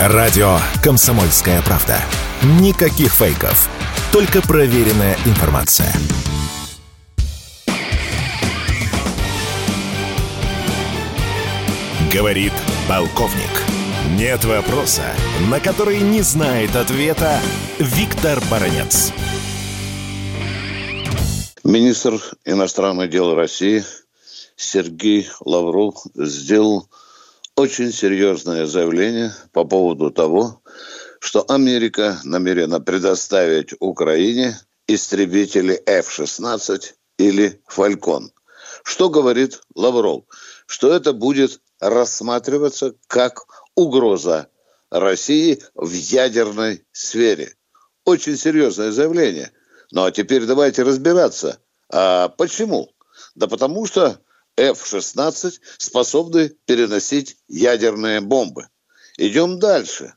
Радио «Комсомольская правда». Никаких фейков. Только проверенная информация. Говорит полковник. Нет вопроса, на который не знает ответа Виктор Баранец. Министр иностранных дел России Сергей Лавров сделал очень серьезное заявление по поводу того, что Америка намерена предоставить Украине истребители F-16 или «Фалькон». Что говорит Лавров? Что это будет рассматриваться как угроза России в ядерной сфере. Очень серьезное заявление. Ну а теперь давайте разбираться. А почему? Да потому что F-16 способны переносить ядерные бомбы. Идем дальше.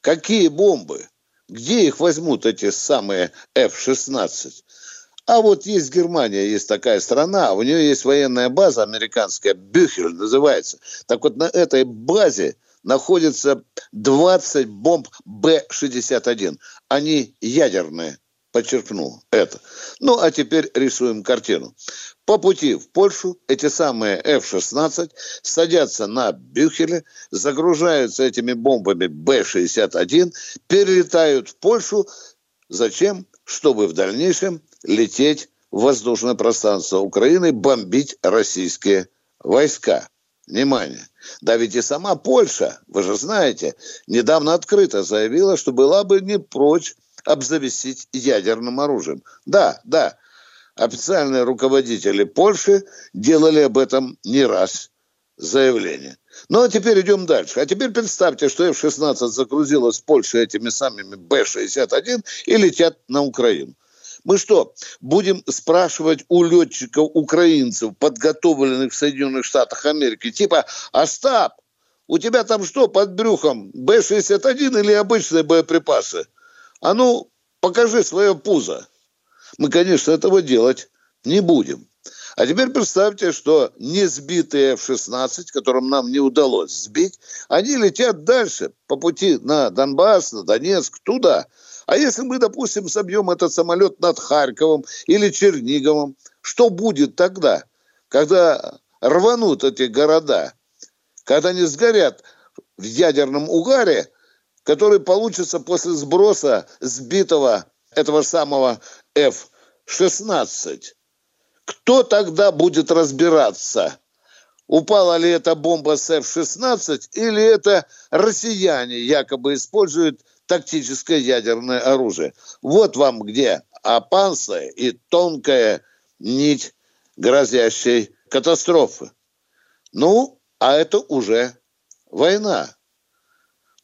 Какие бомбы? Где их возьмут эти самые F-16? А вот есть Германия, есть такая страна, у нее есть военная база американская, Бюхель называется. Так вот на этой базе находится 20 бомб Б-61. Они ядерные, подчеркну это. Ну, а теперь рисуем картину. По пути в Польшу эти самые F-16 садятся на Бюхеле, загружаются этими бомбами Б-61, перелетают в Польшу. Зачем? Чтобы в дальнейшем лететь в воздушное пространство Украины, бомбить российские войска. Внимание! Да ведь и сама Польша, вы же знаете, недавно открыто заявила, что была бы не прочь обзавестись ядерным оружием. Да, да, официальные руководители Польши делали об этом не раз заявление. Ну, а теперь идем дальше. А теперь представьте, что F-16 загрузилась в Польшу этими самыми Б-61 и летят на Украину. Мы что, будем спрашивать у летчиков украинцев, подготовленных в Соединенных Штатах Америки, типа, Остап, у тебя там что под брюхом, Б-61 или обычные боеприпасы? А ну, покажи свое пузо. Мы, конечно, этого делать не будем. А теперь представьте, что не сбитые F-16, которым нам не удалось сбить, они летят дальше по пути на Донбасс, на Донецк, туда – а если мы, допустим, собьем этот самолет над Харьковом или Черниговым, что будет тогда, когда рванут эти города, когда они сгорят в ядерном угаре, который получится после сброса сбитого этого самого F-16? Кто тогда будет разбираться? Упала ли эта бомба с F-16 или это россияне якобы используют тактическое ядерное оружие. Вот вам где опасная и тонкая нить грозящей катастрофы. Ну, а это уже война.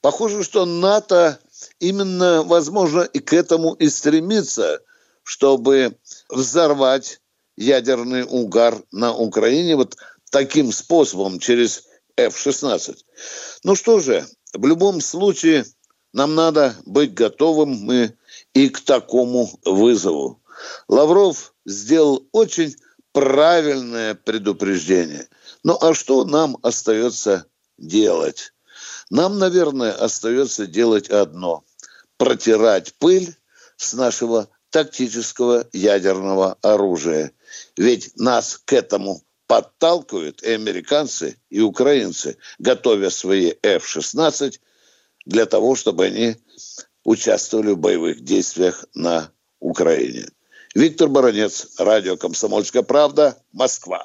Похоже, что НАТО именно, возможно, и к этому и стремится, чтобы взорвать ядерный угар на Украине вот таким способом, через F-16. Ну что же, в любом случае нам надо быть готовым мы и к такому вызову. Лавров сделал очень правильное предупреждение. Ну а что нам остается делать? Нам, наверное, остается делать одно – протирать пыль с нашего тактического ядерного оружия. Ведь нас к этому подталкивают и американцы, и украинцы, готовя свои F-16 для того, чтобы они участвовали в боевых действиях на Украине. Виктор Баранец, радио «Комсомольская правда», Москва.